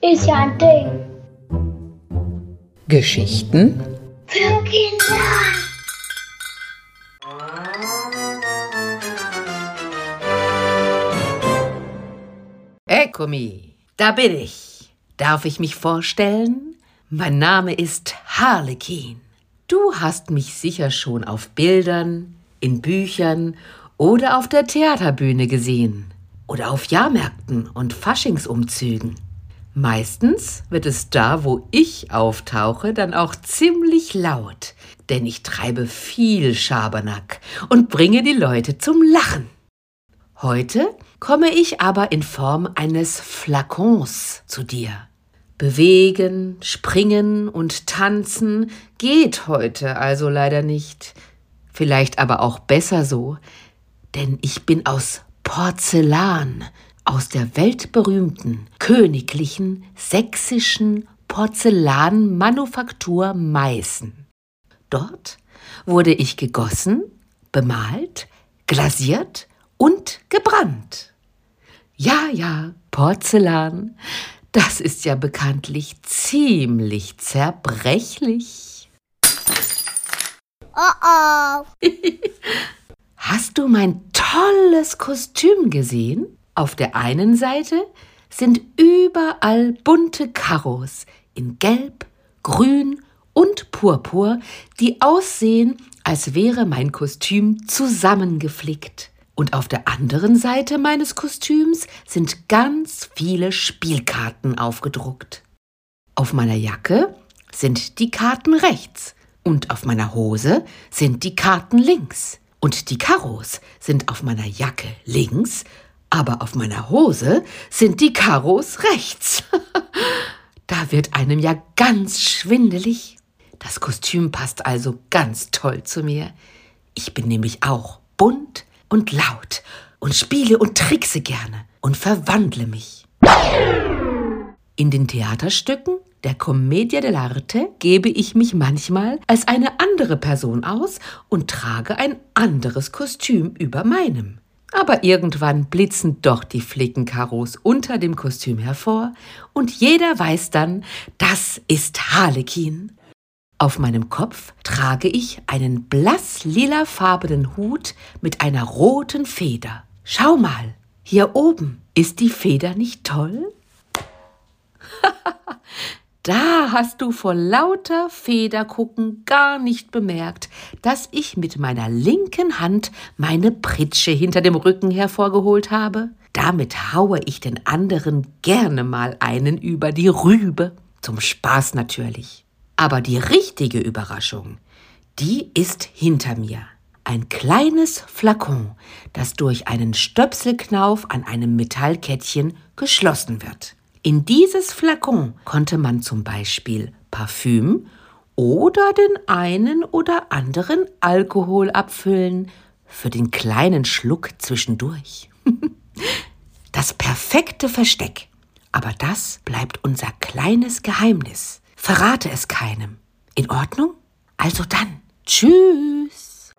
Ist ja ein Ding. Geschichten Für Kinder. Ekomi, da bin ich. Darf ich mich vorstellen? Mein Name ist Harlekin. Du hast mich sicher schon auf Bildern, in Büchern oder auf der Theaterbühne gesehen. Oder auf Jahrmärkten und Faschingsumzügen. Meistens wird es da, wo ich auftauche, dann auch ziemlich laut, denn ich treibe viel Schabernack und bringe die Leute zum Lachen. Heute komme ich aber in Form eines Flakons zu dir. Bewegen, springen und tanzen geht heute also leider nicht. Vielleicht aber auch besser so, denn ich bin aus Porzellan, aus der weltberühmten, königlichen, sächsischen Porzellanmanufaktur Meißen. Dort wurde ich gegossen, bemalt, glasiert und gebrannt. Ja, ja, Porzellan, das ist ja bekanntlich ziemlich zerbrechlich. Oh oh. Hast du mein tolles Kostüm gesehen? Auf der einen Seite sind überall bunte Karos in Gelb, Grün und Purpur, die aussehen, als wäre mein Kostüm zusammengeflickt. Und auf der anderen Seite meines Kostüms sind ganz viele Spielkarten aufgedruckt. Auf meiner Jacke sind die Karten rechts und auf meiner Hose sind die Karten links. Und die Karos sind auf meiner Jacke links, aber auf meiner Hose sind die Karos rechts. da wird einem ja ganz schwindelig. Das Kostüm passt also ganz toll zu mir. Ich bin nämlich auch bunt und laut und spiele und trickse gerne und verwandle mich. In den Theaterstücken der Commedia dell'arte gebe ich mich manchmal als eine andere Person aus und trage ein anderes Kostüm über meinem. Aber irgendwann blitzen doch die Flickenkaros unter dem Kostüm hervor und jeder weiß dann, das ist Harlekin. Auf meinem Kopf trage ich einen blass lilafarbenen Hut mit einer roten Feder. Schau mal, hier oben, ist die Feder nicht toll? Da hast du vor lauter Federgucken gar nicht bemerkt, dass ich mit meiner linken Hand meine Pritsche hinter dem Rücken hervorgeholt habe. Damit haue ich den anderen gerne mal einen über die Rübe. Zum Spaß natürlich. Aber die richtige Überraschung, die ist hinter mir. Ein kleines Flakon, das durch einen Stöpselknauf an einem Metallkettchen geschlossen wird. In dieses Flakon konnte man zum Beispiel Parfüm oder den einen oder anderen Alkohol abfüllen für den kleinen Schluck zwischendurch. Das perfekte Versteck. Aber das bleibt unser kleines Geheimnis. Verrate es keinem. In Ordnung? Also dann, tschüss.